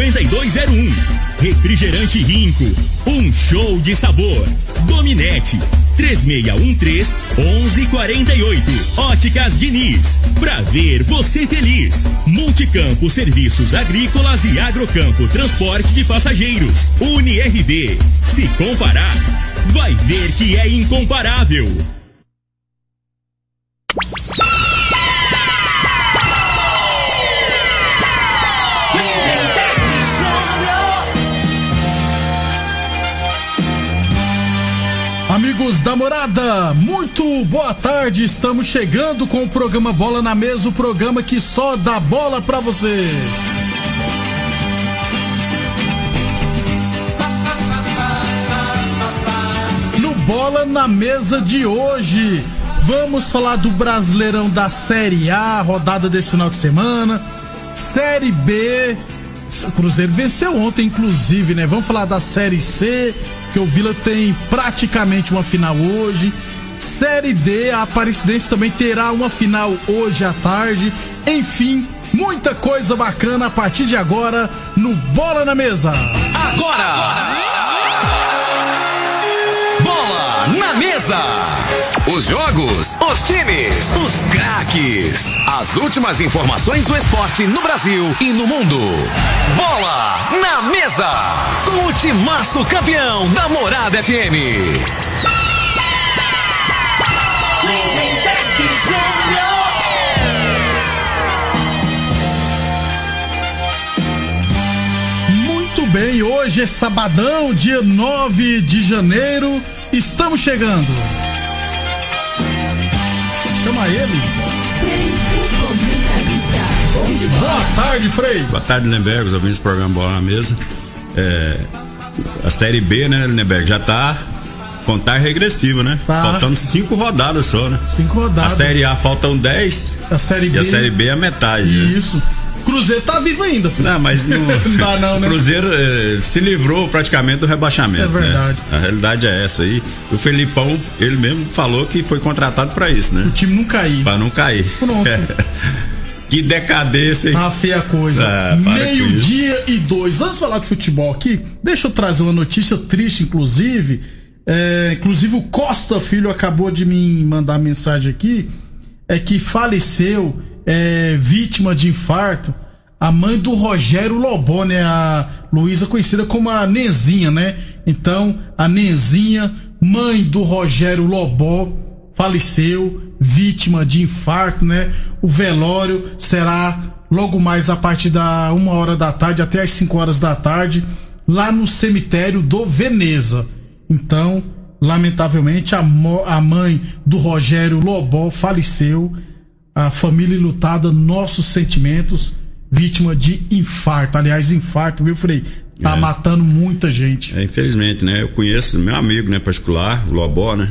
5201. Refrigerante Rinco, um show de sabor. Dominete, 3613 1148. Óticas Diniz, pra ver você feliz. Multicampo Serviços Agrícolas e Agrocampo Transporte de Passageiros. UniRV, se comparar, vai ver que é incomparável. Amigos da morada, muito boa tarde. Estamos chegando com o programa Bola na Mesa o programa que só dá bola pra você. No Bola na Mesa de hoje, vamos falar do Brasileirão da Série A, rodada desse final de semana, Série B. O Cruzeiro venceu ontem, inclusive, né? Vamos falar da Série C, que o Vila tem praticamente uma final hoje. Série D, a Aparecidense também terá uma final hoje à tarde. Enfim, muita coisa bacana a partir de agora no Bola na Mesa. Agora! Bola na Mesa! Os jogos, os times, os craques. As últimas informações do esporte no Brasil e no mundo. Bola na Mesa! Com o timaço campeão da Morada FM. Muito bem, hoje é sabadão, dia 9 de janeiro. Estamos chegando. Chama ele. Boa tarde, Frei. Boa tarde, Lindenberg, os ouvintes do programa Bola na Mesa. É, a Série B, né, Lindenberg, já tá contagem regressiva, né? Tá. Faltando cinco rodadas só, né? Cinco A rodadas. Série A faltam 10 A Série e B. a Série B é a metade. né? Cruzeiro tá vivo ainda, filho. Não, mas não, Não dá não, né? o Cruzeiro eh, se livrou praticamente do rebaixamento. É verdade. né? A realidade é essa aí. O Felipão, ele mesmo falou que foi contratado pra isso, né? O time não cair. Pra não cair. Pronto. que decadência, hein? Tá feia coisa. Ah, para Meio-dia e dois. Antes de falar de futebol aqui, deixa eu trazer uma notícia triste, inclusive. É, inclusive o Costa Filho acabou de me mandar mensagem aqui. É que faleceu, é, vítima de infarto, a mãe do Rogério Lobó, né? A Luísa conhecida como a Nenzinha, né? Então, a Nenzinha, mãe do Rogério Lobó, faleceu, vítima de infarto, né? O velório será logo mais a partir da uma hora da tarde até as 5 horas da tarde, lá no cemitério do Veneza. Então, lamentavelmente, a, a mãe do Rogério Lobó faleceu. A família lutada, nossos sentimentos, vítima de infarto. Aliás, infarto, viu, Frei? Tá É. matando muita gente. É, infelizmente, né? Eu conheço meu amigo, né, particular, o Lobó, né?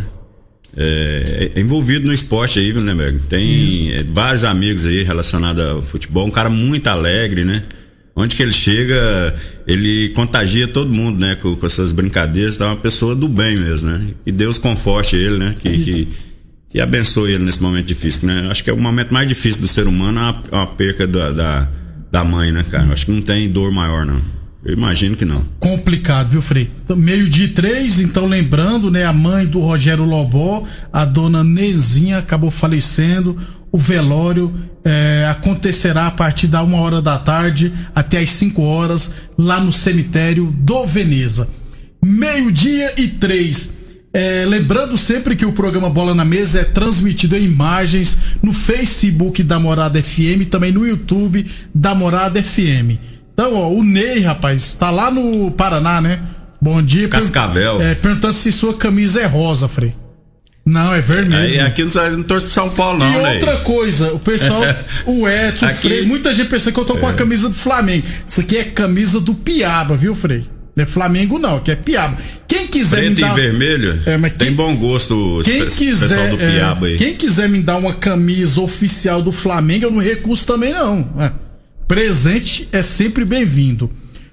É, é envolvido no esporte aí, viu, né? Tem é, vários amigos aí relacionados ao futebol, um cara muito alegre, né? Onde que ele chega, ele contagia todo mundo, né? Com, com brincadeiras, tá uma pessoa do bem mesmo, né? E Deus conforte ele, né? Que, que, que abençoe ele nesse momento difícil, né? Acho que é o momento mais difícil do ser humano a, a perca da, da, da mãe, né, cara? Acho que não tem dor maior, não. Eu imagino que não. complicado, viu, Frei? Então, meio de três, então lembrando, né, a mãe do Rogério Lobó, a dona Nezinha, acabou falecendo. O velório eh, acontecerá a partir da uma hora da tarde até as 5 horas, lá no cemitério do Veneza. Meio-dia e três. É, lembrando sempre que o programa Bola na Mesa é transmitido em imagens no Facebook da Morada FM e também no YouTube da Morada FM. Então, ó, o Ney, rapaz, tá lá no Paraná, né? Bom dia. Cascavel. É, perguntando se sua camisa é rosa, Frei. Não, é vermelho. Aí aqui não, não torce pro São Paulo, não, E né? outra coisa, o pessoal, o Edson, Aqui- Frei, muita gente pensa que eu tô com a camisa do Flamengo. Isso aqui é camisa do Piaba, viu, Frei? Não é Flamengo não, que é Piaba. Quem quiser me Preto dar... e vermelho. É, mas tem quem- bom gosto os Quem quiser, pessoal do é, Piaba aí. quem quiser me dar uma camisa oficial do Flamengo, eu não recuso também não. É. Presente é sempre bem-vindo.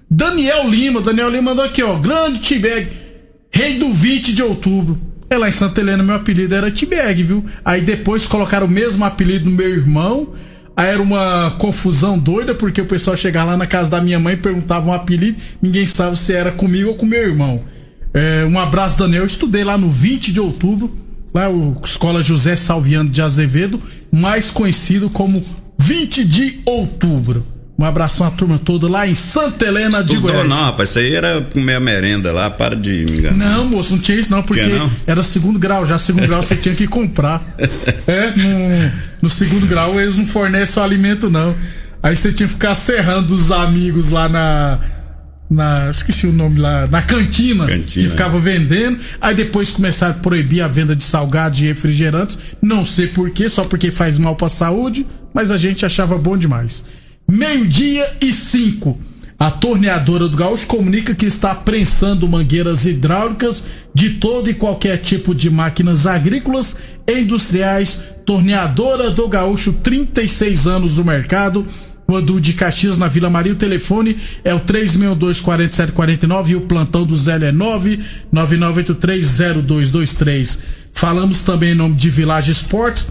Daniel Lima, Daniel Lima mandou aqui, ó, grande Tibeg, rei do 20 de outubro. É lá em Santa Helena meu apelido era T-Bag, viu? Aí depois colocaram o mesmo apelido no meu irmão. Aí era uma confusão doida, porque o pessoal chegava lá na casa da minha mãe e perguntava um apelido, ninguém sabe se era comigo ou com meu irmão. É, um abraço, Daniel. Eu estudei lá no 20 de outubro, lá o Escola José Salviano de Azevedo, mais conhecido como 20 de outubro. Um abração à turma toda lá em Santa Helena Estudou, de Goiás. não, rapaz, isso aí era comer a merenda lá, para de me enganar. Não, moço, não tinha isso não, porque não? era segundo grau, já segundo grau você tinha que comprar. É, no, no segundo grau eles não fornecem o alimento não. Aí você tinha que ficar serrando os amigos lá na na, esqueci o nome lá, na cantina, Cantina. que ficava vendendo. Aí depois começaram a proibir a venda de salgados e refrigerantes. Não sei porquê, só porque faz mal pra saúde, mas a gente achava bom demais. Meio-dia e cinco. A torneadora do Gaúcho comunica que está prensando mangueiras hidráulicas de todo e qualquer tipo de máquinas agrícolas e industriais. Torneadora do Gaúcho, 36 anos no mercado. Quando de Caxias na Vila Maria, o telefone é o 362-4749 e o plantão do Zé é 999830223. Falamos também em nome de Village Esportes.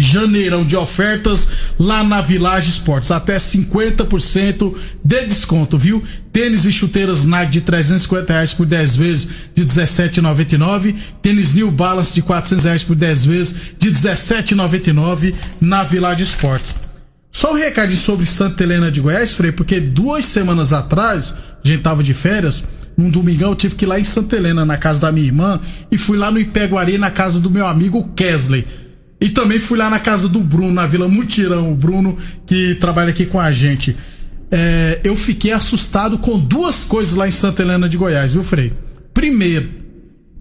Janeirão de ofertas lá na Village Esportes, até 50% de desconto, viu? Tênis e chuteiras Nike de 350 reais por 10 vezes de 17,99. Tênis New Balance de 400 reais por 10 vezes de 17,99 na Village Esportes. Só um recado sobre Santa Helena de Goiás, Frei, porque duas semanas atrás, a gente tava de férias, num domingão eu tive que ir lá em Santa Helena, na casa da minha irmã, e fui lá no Ipeguari, na casa do meu amigo Kesley. E também fui lá na casa do Bruno, na Vila Mutirão, o Bruno que trabalha aqui com a gente. É, eu fiquei assustado com duas coisas lá em Santa Helena de Goiás, viu, Frei? Primeiro,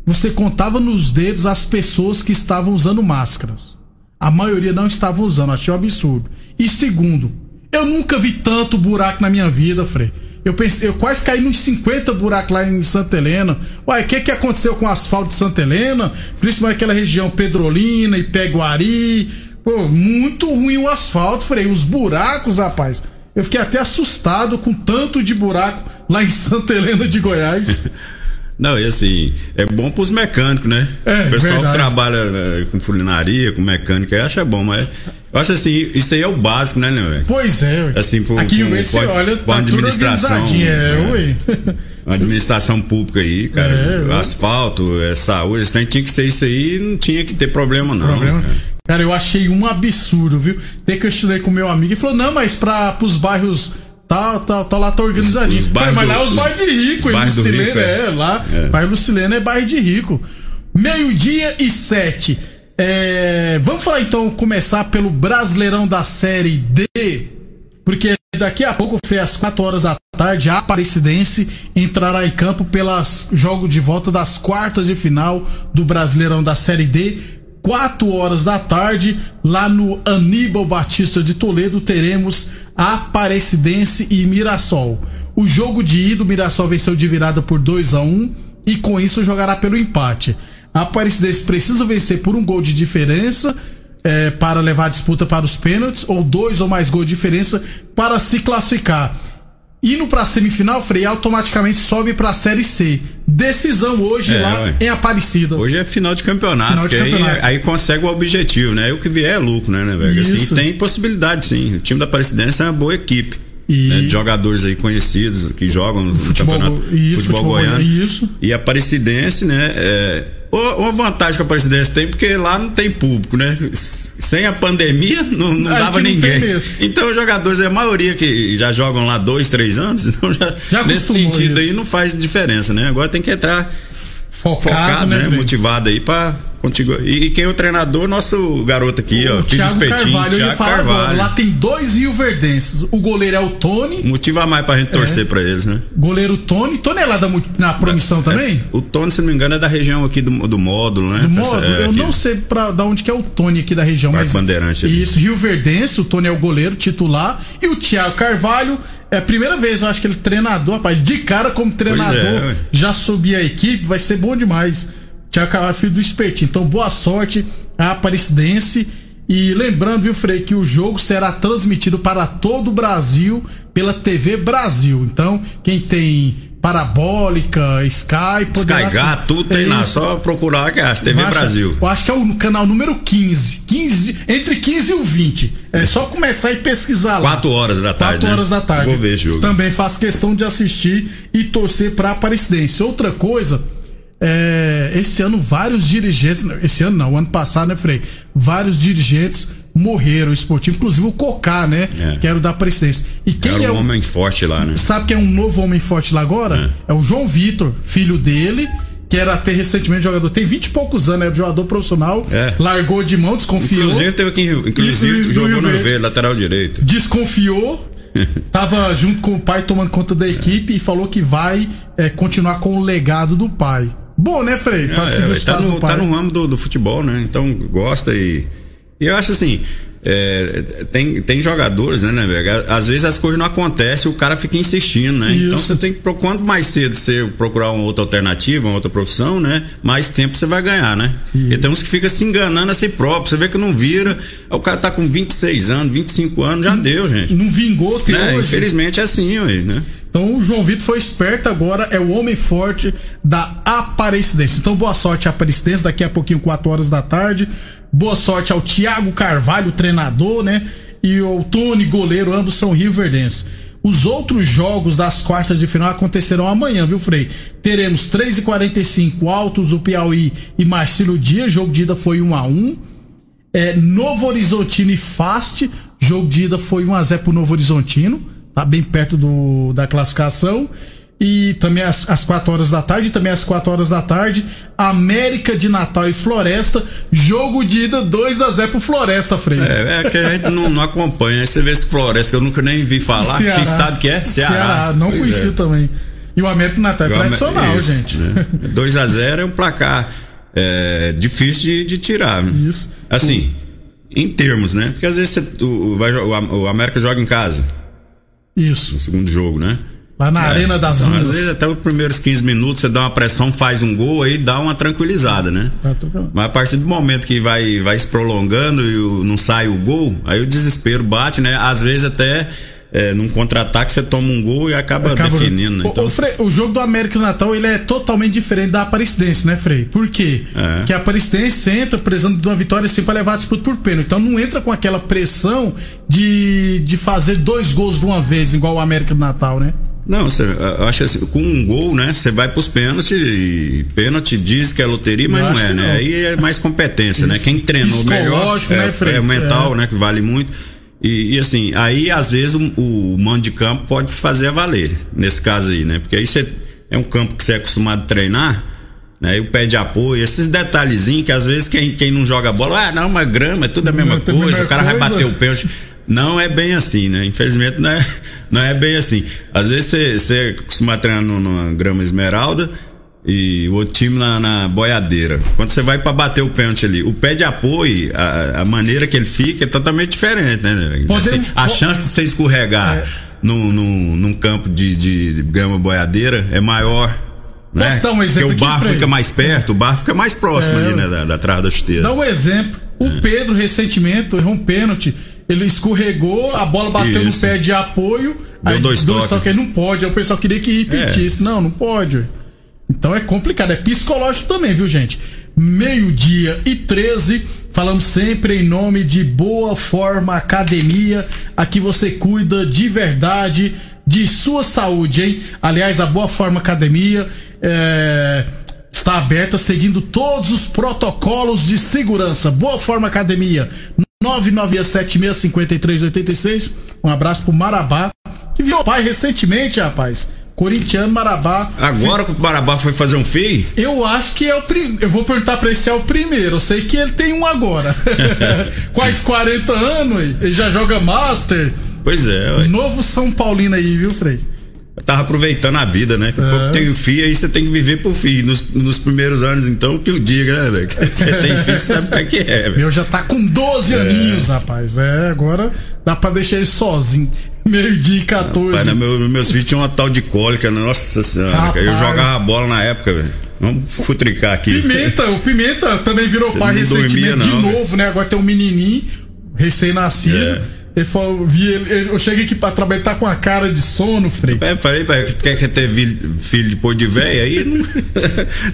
você contava nos dedos as pessoas que estavam usando máscaras. A maioria não estava usando, achei um absurdo. E segundo, eu nunca vi tanto buraco na minha vida, Frei. Eu pensei, eu quase caí nos 50 buracos lá em Santa Helena. Uai, o que que aconteceu com o asfalto de Santa Helena? Principalmente aquela região Pedrolina e Peguari. Pô, muito ruim o asfalto, Frei. Os buracos, rapaz. Eu fiquei até assustado com tanto de buraco lá em Santa Helena de Goiás. Não, e assim, é bom pros mecânicos, né? É, o pessoal verdade. que trabalha né, com furinaria, com mecânica, acha bom, mas eu acho assim, isso aí é o básico, né, né, velho? Pois é, ué. Assim, pro- Aqui Verde você pro- olha, tá tudo administração, organizadinho. É, é. ué. Administração pública aí, cara. É, asfalto, é, saúde, trem tinha que ser isso aí, não tinha que ter problema, não. problema. cara. Cara, eu achei um absurdo, viu? Até que eu estudei com meu amigo e falou: não, mas pra, pros bairros. Tá, tá, tá lá, tá organizadinho. Os- os Falei, mas lá é os os- bairros de rico, os bairros do Lucilene rico, é. é. lá. É. Bairro Lucilene é bairro de rico. Meio-dia e sete. É, vamos falar então, começar pelo Brasileirão da Série D. Porque daqui a pouco, Fê, às 4 horas da tarde, a Aparecidense entrará em campo pelas jogo de volta das quartas de final do Brasileirão da Série D. 4 horas da tarde, lá no Aníbal Batista de Toledo, teremos Aparecidense e Mirassol. O jogo de ida, o Mirassol venceu de virada por 2 a 1 e com isso jogará pelo empate. A Aparecidense precisa vencer por um gol de diferença é, para levar a disputa para os pênaltis, ou dois ou mais gols de diferença para se classificar. Indo para a semifinal, Frei automaticamente sobe para a Série C. Decisão hoje É, lá ué. em Aparecida. Hoje é final de campeonato, Final de que aí- campeonato. Aí, consegue o objetivo, né? Aí o que vier é lucro, né, né, velho? Assim, tem possibilidade, sim. O time da Aparecidense é uma boa equipe. E- né, de jogadores aí conhecidos que jogam no Futebol campeonato isso, futebol, futebol goiano. isso. E a Aparecidense, né? É, uma vantagem que a Aparecidense tem, porque lá não tem público, né? Sem a pandemia, não, não Aí dava ninguém. Então, os jogadores, a maioria que já jogam lá dois, três anos, então já, Já nesse sentido isso. aí não faz diferença, né? Agora tem que entrar Focado, focado, né, né? Motivado aí pra contigo. E, e quem é o treinador? Nosso garoto aqui, ó. O Filho Thiago dos Petinhos, Carvalho, eu ia Thiago falar agora. Carvalho. Lá tem dois Rio Verdenses. O goleiro é o Tony, Motiva mais pra É. gente torcer pra eles, né? goleiro Tony. Tony é lá da, na promissão também? O Tony, se não me engano, é da região aqui do, do módulo, né? Do módulo, É, eu aqui. não sei pra, da onde que é o Tony aqui da região, Parque mas. Bandeirante. Isso, Rio Verdense, o Tony é o goleiro titular. E o Thiago Carvalho, é a primeira vez, eu acho que ele é treinador, rapaz, de cara como treinador, é, já subir a equipe, vai ser bom demais. Carvalho, filho do Espetinho. Então, boa sorte à Aparecidense. E lembrando, viu, Frei, que o jogo será transmitido para todo o Brasil pela TV Brasil. Então, quem tem parabólica, Sky, Sky tudo tem lá, só procurar que acha, TV Brasil. Eu acho que é o canal número 15, 15, entre 15 e o 20. É só começar e pesquisar lá. 4 horas da tarde. 4 né? horas da tarde. Vou ver jogo. Também faço questão de assistir e torcer pra Aparecidense. Outra coisa, é, esse ano vários dirigentes, esse ano não, ano passado, né, Frei? Vários dirigentes morreram esportivo, inclusive o Cocá, né? É. Que era o da presidência. E quem Era é um o, homem forte lá, né? Sabe quem é um novo homem forte lá agora? É, o João Vitor, filho dele, que era até recentemente jogador. Tem 20 e poucos anos, é jogador profissional. É. Largou de mão, desconfiou. Inclusive teve aqui, inclusive E- jogou no Verde? Lateral direito. Desconfiou. Tava junto com o pai tomando conta da equipe e falou que vai é, continuar com o legado do pai. Bom, né, Frei? Seguir É, os tá, passos no, tá no ramo do, do futebol, né? Então gosta e. E eu acho assim. é, tem, tem jogadores, né, né, velho? Às vezes as coisas não acontecem, o cara fica insistindo, né? Isso. Então você tem que, quanto mais cedo você procurar uma outra alternativa, uma outra profissão, né? Mais tempo você vai ganhar, né? E tem uns que ficam se enganando a si próprio, você vê que não vira, aí o cara tá com 26 anos, 25 anos, já deu, gente. Não vingou até Né? hoje. Infelizmente é assim, ué, né? Então o João Vitor foi esperto agora, é o homem forte da Aparecidense. Então boa sorte à Aparecidense, daqui a pouquinho, 4 horas da tarde. Boa sorte ao Thiago Carvalho, treinador, né? E o Tony, goleiro, ambos são rioverdenses. Os outros jogos das quartas de final acontecerão amanhã, viu, Frei? Teremos 3h45, Altos do Piauí e Marcelo Dias. Jogo de ida foi 1 a 1 é, Novo Horizontino e Fast. Jogo de ida foi 1x0 pro Novo Horizontino. Tá bem perto do, da classificação. E também às, às 4 horas da tarde, também às 4 horas da tarde, América de Natal e Floresta, jogo de ida 2 a 0 pro Floresta, Freire. É, é que a gente não, não acompanha. Aí você vê esse Floresta, que eu nunca nem vi falar. Ceará. Que estado que é? Ceará. não Pois conhecia é. também. E o América de Natal é tradicional, isso, gente. né? 2 a 0 é um placar é, difícil de, de tirar. Isso. Assim, em termos, né? Porque às vezes você- o, o o América joga em casa, Isso. no segundo jogo, né? Lá na Arena das então, Às Dunas. vezes até os primeiros 15 minutos você dá uma pressão, faz um gol, aí dá uma tranquilizada, né? Tá. Mas a partir do momento que vai, vai se prolongando e não sai o gol, aí o desespero bate, né? Às vezes até é, num contra-ataque você toma um gol e acaba, Acaba- definindo, né? O- Então, o, Frei, o jogo do América do Natal ele é totalmente diferente da Aparecidense, né, Frei? Por quê? É. Porque a Aparecidense entra precisando de uma vitória assim pra levar a disputa por pênalti. Então não entra com aquela pressão de, de fazer dois gols de uma vez, igual o América do Natal, né? Não, você, eu acho assim, com um gol, né? Você vai pros pênaltis e pênalti diz que é loteria, mas Eu não é, né? não. Aí é mais competência, né? Quem treinou melhor é, né, é o mental, É. né? Que vale muito. E, e, assim, aí às vezes o, o mando de campo pode fazer a valer, nesse caso aí, né? Porque aí você é um campo que você é acostumado a treinar, né? E o pé de apoio, esses detalhezinhos que às vezes quem, quem não joga bola, ah, não, uma grama, é tudo a mesma Não, é tudo a coisa, mesma o cara vai coisa. bater o pênalti. Não é bem assim, né? Infelizmente não é, não é bem assim. Às vezes você, você costuma treinar numa grama esmeralda e o outro time na, na boiadeira. Quando você vai pra bater o pênalti ali, o pé de apoio, a, a maneira que ele fica é totalmente diferente, né? velho? Podemos- a chance de você escorregar É. num, num, num campo de, de, grama boiadeira é maior. Né? Posso dar um exemplo Porque o bar fica mais perto, o bar fica mais próximo É. ali, né? Da, da trave da chuteira. Dá um exemplo. O É. Pedro, recentemente, errou um pênalti. Ele escorregou, a bola bateu no Isso. pé de apoio. Deu dois toques. Aí não pode. Aí o pessoal queria que repetisse. Não, não pode. Então é complicado. É psicológico também, viu, gente? Meio-dia e 13. Falamos sempre em nome de Boa Forma Academia. Aqui você cuida de verdade de sua saúde, hein? Aliás, a Boa Forma Academia é, está aberta seguindo todos os protocolos de segurança. Boa Forma Academia. 996765386. Um abraço pro Marabá, que virou pai recentemente, rapaz. Corintiano Marabá. Agora que o Barabá foi fazer um FII, Eu acho que é o primeiro. Eu vou perguntar pra ele se é o primeiro. Eu sei que ele tem um agora. Quase 40 anos, ele já joga Master. pois é, ué. Novo São Paulino aí, viu, Frei? Tava aproveitando a vida, né? Daqui pouco tem o FII, aí você tem que viver por FII. Nos, nos primeiros anos, então, que o diga, né, velho? Você tem você sabe é que é, velho. Meu já tá com 12 aninhos, rapaz. É, agora dá pra deixar ele sozinho. Meio-dia e 14. Pai, né, meu- meus filhos tinham uma tal de cólica, né? nossa senhora. Rapaz. Eu jogava bola na época, velho. Vamos futricar aqui. Pimenta, o Pimenta também virou Você pai recentemente dormia, de não, novo, né? Agora tem um menininho recém-nascido. É. Ele falou, vi ele, eu cheguei aqui pra trabalhar, tá com a cara de sono, Frei. É, falei, pai, que quer, quer ter filho depois de velho aí, não,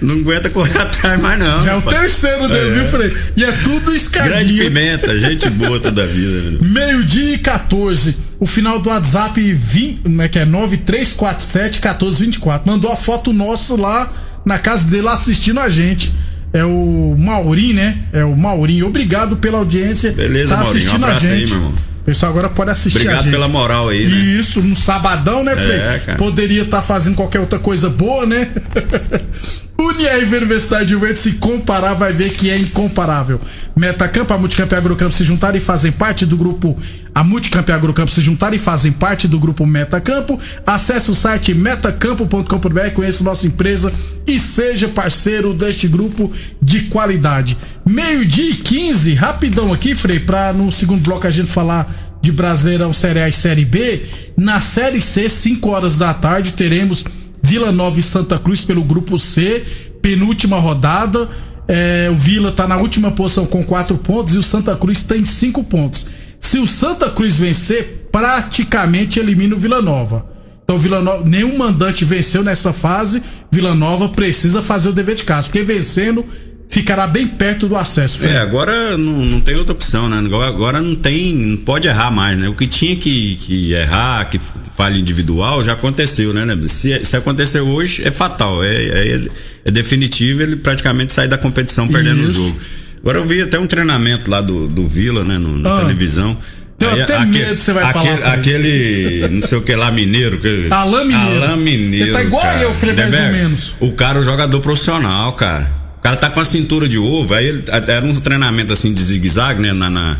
não aguenta correr atrás mais não. Já é o terceiro dele, É. viu, Frei? E é tudo Grande escadinha. pimenta, gente boa toda a vida. né? Meio-dia e 14. O final do WhatsApp 20, como é que é? 9347 1424. Mandou a foto nossa lá na casa dele assistindo a gente. É o Maurinho, né? É o Maurinho. Obrigado pela audiência. Beleza, tá Maurinho. Um assistindo a abraço aí, gente. meu irmão. Pessoal agora pode assistir a Obrigado pela moral aí, né? Isso, num sabadão, né, Frei? É. Poderia estar fazendo qualquer outra coisa boa, né? Unier Universidade de Verde, se comparar, vai ver que é incomparável. Metacampo, a Multicampo e Agrocampo se juntaram e fazem parte do grupo. A Multicampo e Agrocampo se juntaram e fazem parte do grupo Metacampo. Acesse o site metacampo.com.br, conheça nossa empresa e seja parceiro deste grupo de qualidade. Meio-dia e 15, rapidão aqui, Frei, pra no segundo bloco a gente falar de Brasileirão Série A e Série B. Na Série C, 5 horas da tarde, teremos Vila Nova e Santa Cruz pelo grupo C, penúltima rodada. É, o Vila tá na última posição com 4 pontos e o Santa Cruz tem 5 pontos. Se o Santa Cruz vencer, praticamente elimina o Vila Nova. Então, Vila Nova, nenhum mandante venceu nessa fase. Vila Nova precisa fazer o dever de casa, porque vencendo ficará bem perto do acesso. É, agora não, não tem outra opção, né? Agora, não tem, não pode errar mais, né? O que tinha que, que errar, que falha individual, já aconteceu, né? Se, se aconteceu hoje, é fatal, é, é, é definitivo, ele praticamente sai da competição perdendo Isso. o jogo. Agora eu vi até um treinamento lá do, do Vila, né? No, na Ah. televisão. Tenho Aí, até aque- medo que você vai aquele, falar. Aquele, não sei o que lá, mineiro. Que, Alain Mineiro. Alain Mineiro. Ele tá igual cara. eu, Fred, mais ou menos. O cara é um jogador profissional, cara. O cara tá com a cintura de ovo, aí ele, era um treinamento assim de zigue-zague, né? Na, na-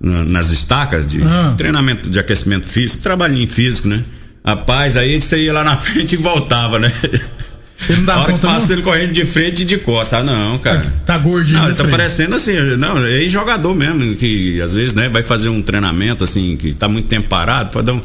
na- nas estacas, de Ah. treinamento de aquecimento físico, trabalhinho físico, né? Rapaz, aí você ia lá na frente e voltava, né? Ele não dá a hora que conta, não? passou ele correndo de frente e de costas. Ah, não, cara. Tá gordinho, Não, ele tá parecendo assim, não, é jogador mesmo, que às vezes, né, vai fazer um treinamento assim, que tá muito tempo parado, pode dar um.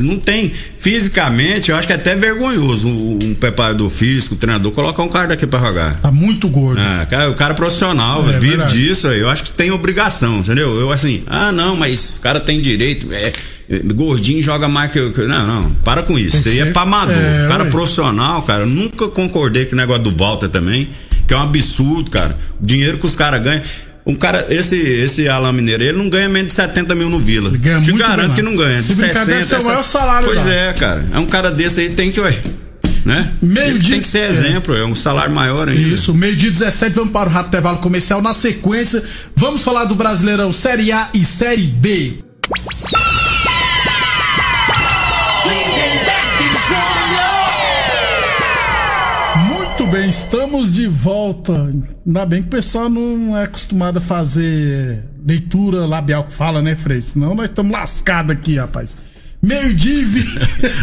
Não tem. Fisicamente, eu acho que é até vergonhoso um, um preparador físico, um treinador, colocar um cara daqui pra jogar. Tá muito gordo. Cara, o cara é profissional, É, vive verdade. disso, eu acho que tem obrigação, entendeu? Eu assim, ah, não, mas o cara tem direito, é, é, gordinho joga mais que eu. Não, não, para com isso. Isso aí é ser- pra amador. é, cara ué. profissional, cara, eu nunca concordei com o negócio do Walter também, que é um absurdo, cara. O dinheiro que os caras ganham. Um cara, esse, esse Alain Mineiro, ele não ganha menos de 70 mil no Vila. Ele ganha Te muito garanto bem que não ganha. Se De brincar, deve 60, ser o essa- maior salário Pois lá. é, cara. É um cara desse aí tem que, ué. Né? Meio Ele dia- tem que ser exemplo, é um salário maior ainda. Isso, meio-dia 17, vamos para o rápido intervalo comercial. Na sequência, vamos falar do Brasileirão Série A e Série B. bem, estamos de volta. Ainda bem que o pessoal não é acostumado a fazer leitura labial que fala, né, Frei? Senão nós estamos lascados aqui, rapaz. Meio-dia e vi-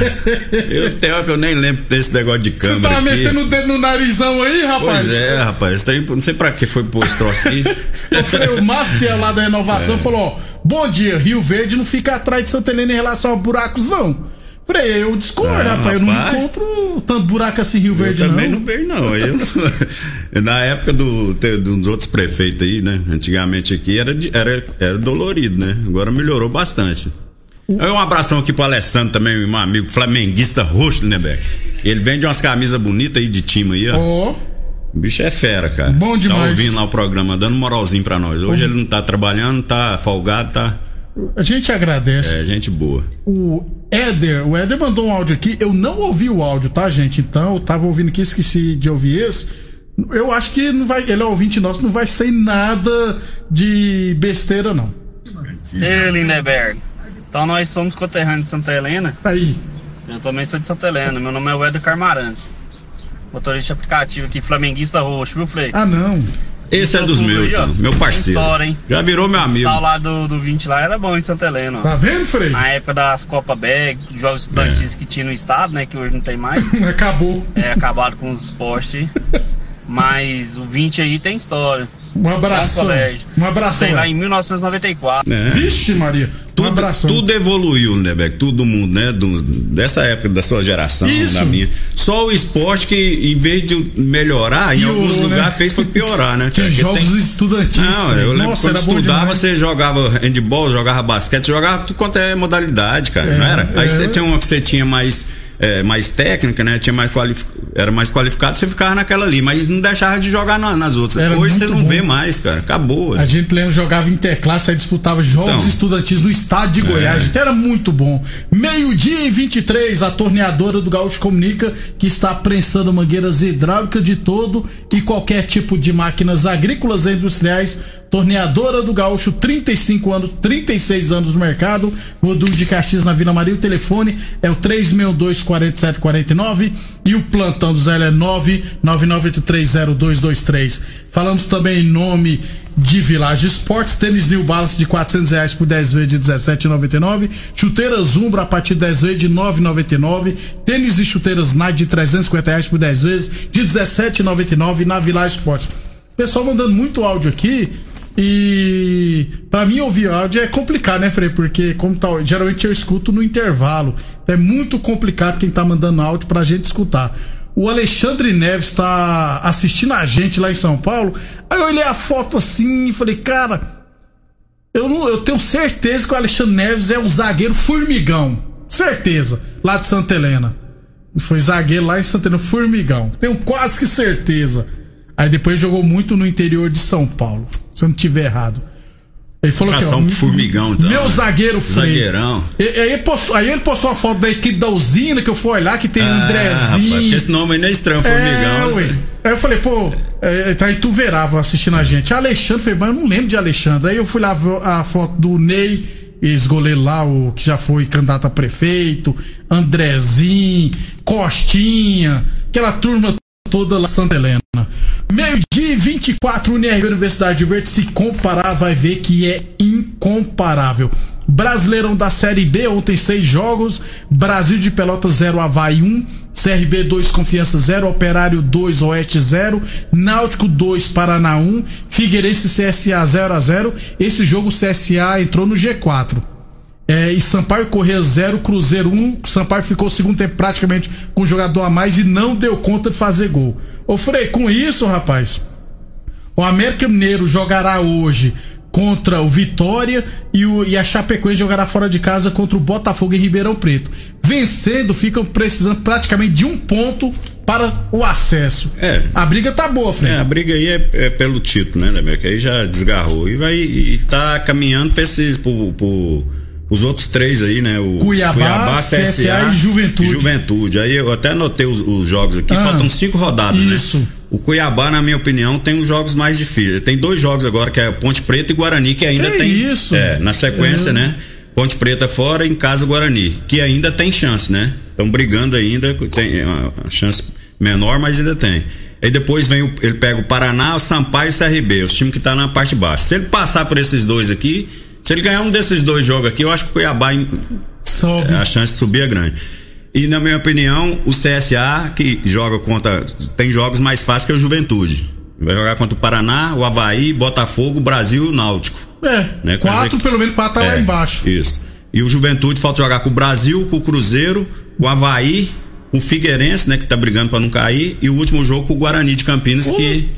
Eu tenho que eu nem lembro desse negócio de Você câmera. tá aqui. metendo o dedo no narizão aí, rapaz? Pois é, rapaz. Não sei pra que foi pôr esse troço falei, o Master lá da renovação falou: ó, bom dia, Rio Verde não fica atrás de Santa Helena em relação a buracos, não. Falei, eu discordo, Não, rapaz, eu não rapaz. encontro tanto buraco assim Rio Eu Verde, também não. não vejo, não. Eu, na época do, te- dos outros prefeitos aí, né? Antigamente aqui era, era, era dolorido, né? Agora melhorou bastante. Um abração aqui pro Alessandro também, meu amigo flamenguista roxo, né, Beck? Ele vende umas camisas bonitas aí de time aí, ó. Ó, O bicho é fera, cara. Bom demais. Tá ouvindo lá o programa, dando moralzinho pra nós. Hoje ele não tá trabalhando, tá folgado, tá. A gente agradece. É, gente boa. O Éder, o Éder mandou um áudio aqui. Eu não ouvi o áudio, tá, gente? Então, eu tava ouvindo aqui, esqueci de ouvir esse. Eu acho que não vai, ele é ouvinte nosso, não vai ser nada de besteira, não. Ei, Lindeberg. Então nós somos conterrâneos de Santa Helena. Aí, Eu também sou de Santa Helena. Meu nome é Weder Carmarantes. Motorista de aplicativo aqui, flamenguista roxo, viu, Frei? ah, não. Esse é dos Tudo meus, aí, ó. então. Meu parceiro. Tem história, hein? Já virou meu O amigo. sal lá do, do 20 lá era bom em Santa Helena, ó. Tá vendo, Frei? Na época das Copa Bag, jogos estudantis É. que tinha no estado, né? Que hoje não tem mais. Acabou. É, acabaram com os postes. Mas o 20 aí tem história. Um abraço. Um abraço. lá em 1994. É. Vixe, Maria. Tudo, um abraço. Tudo evoluiu, né, Beck? Todo mundo, né? Do, dessa época, da sua geração, Isso. da minha. Só o esporte que, em vez de melhorar, Piorou, em alguns né? lugares fez foi piorar, né? Tinha jogos tem... estudantis. Não, eu lembro Nossa, quando estudava, você jogava handball, jogava basquete, jogava tudo quanto é modalidade, cara, é, não era? Aí é. você tinha uma que você tinha mais é, mais técnica, né? Tinha mais qualific... era mais qualificado, você ficava naquela ali, mas não deixava de jogar na, nas outras. Era Hoje você não bom. vê mais, cara. Acabou. A gente lembra, jogava interclasse, aí disputava jogos então, estudantis no estado de Goiás. É. Gente, era muito bom. Meio-dia e 23, a torneadora do Gaúcho comunica que está prensando mangueiras hidráulicas de todo e qualquer tipo de máquinas agrícolas e industriais Torneadora do Gaúcho, 35 anos, 36 anos no mercado. Rodul de Caxias na Vila Maria. O telefone é o 362-4749 e o plantão do Zé é 999830223. Falamos também em nome de Village Esportes, tênis New Balance de 400 reais por 10 vezes de 17,99, chuteiras Umbra a partir de 10 vezes de 9,99, tênis e chuteiras Nike de 350 reais por 10 vezes de 17,99 na Village Esportes. Pessoal mandando muito áudio aqui. E para mim ouvir áudio é complicado, né, Frei? Porque como tá, geralmente eu escuto no intervalo. É muito complicado quem tá mandando áudio pra gente escutar. O Alexandre Neves tá assistindo a gente lá em São Paulo. Aí eu olhei a foto assim e falei, cara, eu, não, eu tenho certeza que o Alexandre Neves é um zagueiro formigão. Certeza. Lá de Santa Helena. Foi zagueiro lá em Santa Helena, formigão. Tenho quase que certeza. Aí depois jogou muito no interior de São Paulo se eu não tiver errado. Ele falou que ó, formigão, então, meu né? zagueiro Frei. Zagueirão. E, aí, ele postou, aí ele postou a foto da equipe da usina que eu fui olhar que tem ah, Andrezinho. Rapaz, esse nome aí não é estranho, formigão. É, aí eu falei, pô, é, tá aí tu verava assistindo a gente. Alexandre falei, mas eu não lembro de Alexandre. Aí eu fui lá ver a foto do Ney, ex-goleiro lá, o que já foi candidato a prefeito, Andrezinho, Costinha, aquela turma toda lá Santa Helena. Meio-dia 24, UNR Universidade Verde. Se comparar, vai ver que é incomparável. Brasileirão da Série B, ontem seis jogos. Brasil de Pelota 0, Havaí 1. CRB 2, Confiança 0. Operário 2, Oeste 0. Náutico 2, Paraná 1. Figueirense CSA 0 a 0 Esse jogo CSA entrou no G4. É, e Sampaio Corrêa 0, Cruzeiro 1. Sampaio ficou o segundo tempo praticamente com um jogador a mais e não deu conta de fazer gol. Ô Frei, com isso, rapaz, o América Mineiro jogará hoje contra o Vitória e, o, e a Chapecoense jogará fora de casa contra o Botafogo em Ribeirão Preto. Vencendo, ficam precisando praticamente de um ponto para o acesso. É. A briga tá boa, Frei. É, a briga aí é, é pelo título, né? Que aí já desgarrou e vai e tá caminhando para esses pro, pro os outros três aí, né? O Cuiabá, Cuiabá CSA, CSA e Juventude. Juventude. Aí eu até anotei os, os jogos aqui, ah, faltam cinco rodadas, né? isso. né? O Cuiabá, na minha opinião, tem os jogos mais difíceis. Tem dois jogos agora, que é Ponte Preta e Guarani, que ainda que tem. Isso? É, na sequência, é. né? Ponte Preta fora, em casa Guarani, que ainda tem chance, né? Estão brigando ainda, tem uma chance menor, mas ainda tem. Aí depois vem o, ele pega o Paraná, o Sampaio e o CRB, os times que tá na parte baixa. Se ele passar por esses dois aqui, se ele ganhar um desses dois jogos aqui, eu acho que o Cuiabá Sobe. a chance de subir é grande. E na minha opinião, o CSA que joga contra tem jogos mais fáceis que o Juventude. Vai jogar contra o Paraná, o Havaí, Botafogo, Brasil e o Náutico. É. Né? Quatro, que, pelo menos quatro tá é, lá embaixo. Isso. E o Juventude falta jogar com o Brasil, com o Cruzeiro, com o Havaí, o Figueirense, né, que tá brigando para não cair, e o último jogo com o Guarani de Campinas, que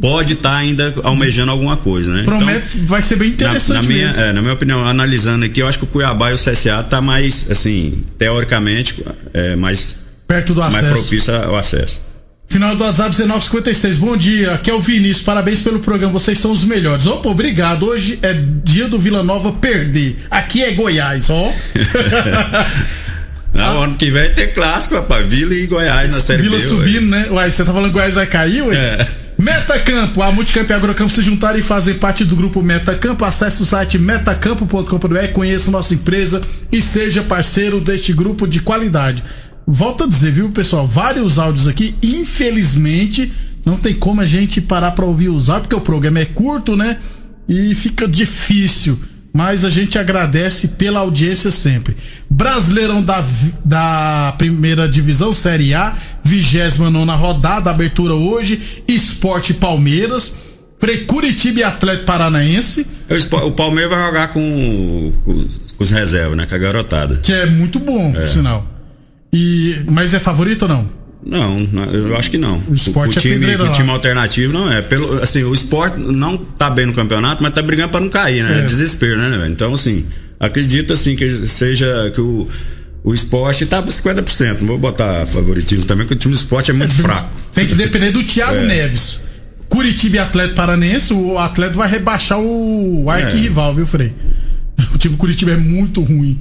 pode estar tá ainda almejando alguma coisa, né? Promete, então, vai ser bem interessante na, na minha, é, na minha opinião, analisando aqui, eu acho que o Cuiabá e o CSA tá mais, assim, teoricamente, é, mais perto do acesso. Mais propício ao acesso. Final do WhatsApp 1956. Bom dia, aqui é o Vinícius. Parabéns pelo programa, vocês são os melhores. Opa, obrigado. Hoje é dia do Vila Nova perder. Aqui é Goiás, ó. Não, ah. ano que vem tem clássico, rapaz. Vila e Goiás na Série Vila B. Vila subindo, ué. né? Uai, você tá falando que Goiás vai cair, ué? É. Metacampo, a Multicampo e a Agrocampo se juntaram e fazem parte do grupo Metacampo. Acesse o site metacampo.com.br, conheça nossa empresa e seja parceiro deste grupo de qualidade. Volto a dizer, viu, pessoal? Vários áudios aqui, infelizmente, não tem como a gente parar para ouvir os áudios, porque o programa é curto, né? E fica difícil mas a gente agradece pela audiência sempre. Brasileirão da, da primeira divisão, Série A, 29 rodada, abertura hoje, Esporte Palmeiras. Curitiba e Atlético Paranaense. O Palmeiras vai jogar com, com, com os reservas, né? Com a garotada. Que é muito bom, é. por sinal. E, mas é favorito ou não? Não, eu acho que não. O esporte o, time, é o time alternativo não é. Pelo, assim, o esporte não tá bem no campeonato, mas tá brigando para não cair, né? É. é desespero, né, velho? Então, assim, acredito assim que seja que o, o esporte tá por 50%. Não vou botar favoritismo também, porque o time do esporte é muito é, fraco. Tem que depender do Thiago é. Neves. Curitiba e Atlético Paranense, o Atlético vai rebaixar o arquirrival, é. viu, Frei? O time do Curitiba é muito ruim.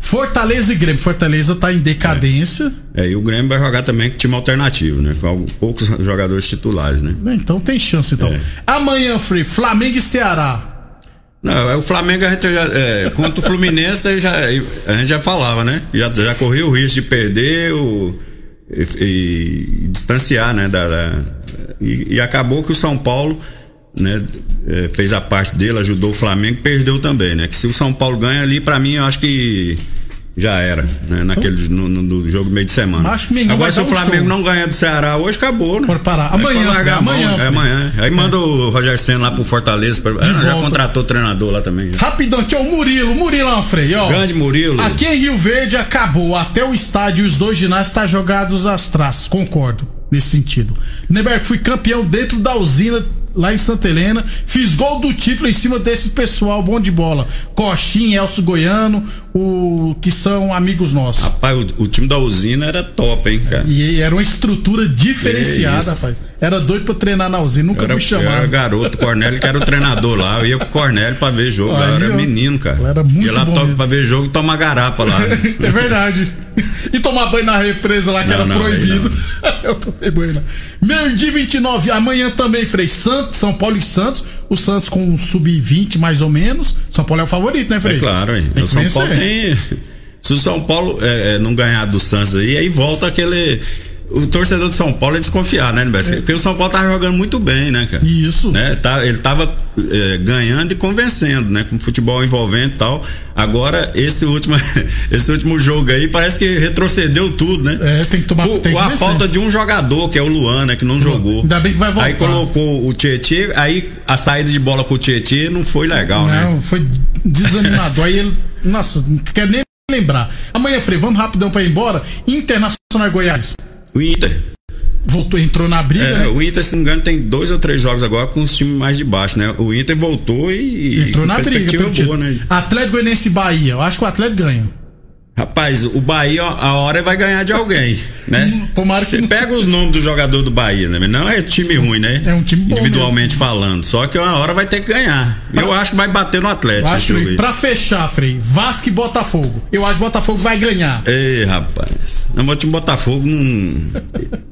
Fortaleza e Grêmio. Fortaleza tá em decadência. É, é e o Grêmio vai jogar também com time alternativo, né? Com poucos jogadores titulares, né? Então tem chance, então. É. Amanhã, Frei, Flamengo e Ceará. Não, é, o Flamengo a gente já, é, contra o Fluminense já, a gente já falava, né? Já, já corria o risco de perder o, e, e, e distanciar, né? Da, da e, e, acabou que o São Paulo né, é, fez a parte dele, ajudou o Flamengo, perdeu também, né? Que se o São Paulo ganha ali, para mim, eu acho que já era, né? Naquele no, no, no, jogo meio de semana. Acho que Agora, se o Flamengo não ganhar do Ceará hoje, acabou, né? Pode parar. Amanhã, é, largar amanhã. É amanhã. Aí é. manda o Roger Senna lá pro Fortaleza. Pra, ah, já contratou o treinador lá também. Já. Rapidão, aqui, ó, o Murilo. Murilo Frei, ó. Grande Murilo. Aqui em Rio Verde acabou. Até o estádio e os dois ginásios tá jogados às traças. Concordo nesse sentido. Neberg, fui campeão dentro da usina lá em Santa Helena. Fiz gol do título em cima desse pessoal bom de bola. Coxinha, Elcio Goiano, o que são amigos nossos. Rapaz, o, o time da usina era top, hein, cara? E era uma estrutura diferenciada, rapaz. Era doido pra treinar na usina, nunca era, fui chamado. Eu era garoto, Cornélio que era o treinador lá. Eu ia com o Cornélio pra ver jogo. Aí, eu era menino, cara. Era muito ia lá bom pra ver jogo e tomar garapa lá. é verdade. E tomar banho na represa lá, que não, era não, proibido. eu tomei banho lá. Meio dia 29, amanhã também, Frei. Santos, São Paulo e Santos. O Santos com um sub-20 mais ou menos. São Paulo é o favorito, né, Frei? É claro, hein? O São Paulo tem. Se o São Paulo é, é, não ganhar do Santos aí, aí volta aquele o torcedor de São Paulo é desconfiar, né, Nibes? É. Porque o São Paulo tava jogando muito bem, né, cara? Isso. Né? Tá, ele tava é, ganhando e convencendo, né? Com futebol envolvente e tal. Agora, esse último, esse último jogo aí parece que retrocedeu tudo, né? É, tem que tomar o, tem que A falta de um jogador, que é o Luan, né? Que não jogou. Ainda bem que vai voltar. Aí colocou o Tietê, aí a saída de bola com o Tietê não foi legal, não, né? Não, foi desanimador. aí ele. Nossa, não quer nem lembrar. Amanhã, Frei, vamos rapidão pra ir embora. Internacional Goiás. O Inter. Voltou, entrou na briga, é, né? O Inter, se não me engano, tem dois ou três jogos agora com os times mais de baixo, né? O Inter voltou e. Entrou na briga. Boa, né? Atlético Goianiense Bahia. Eu acho que o Atlético ganha. Rapaz, o Bahia, a hora vai ganhar de alguém, né? Hum, tomara que. Você pega os nomes do jogador do Bahia, né? Não é time ruim, né? É um time bom. Individualmente mesmo. falando. Só que uma hora vai ter que ganhar. Pra... Eu acho que vai bater no Atlético. Acho que, pra fechar, Frei, Vasco e Botafogo. Eu acho que Botafogo vai ganhar. Ei, rapaz. Não, o time Botafogo não.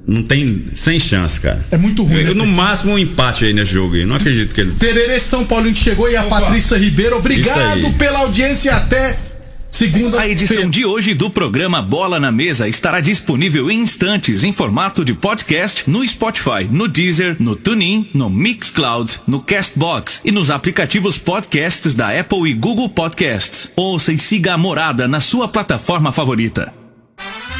não tem. sem chance, cara. É muito ruim. Eu, né, no máximo um empate aí nesse jogo aí. Não acredito que ele. Tererê São Paulo chegou e a Opa. Patrícia Ribeiro. Obrigado pela audiência e até Segunda a edição de hoje do programa Bola na Mesa estará disponível em instantes em formato de podcast no Spotify, no Deezer, no TuneIn, no Mixcloud, no Castbox e nos aplicativos podcasts da Apple e Google Podcasts. Ouça e siga a Morada na sua plataforma favorita.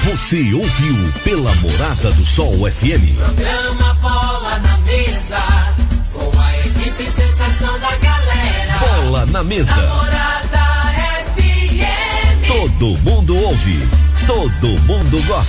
Você ouviu pela Morada do Sol FM. Programa Bola na Mesa com a equipe sensação da galera. Bola na Mesa. Todo mundo ouve, todo mundo gosta.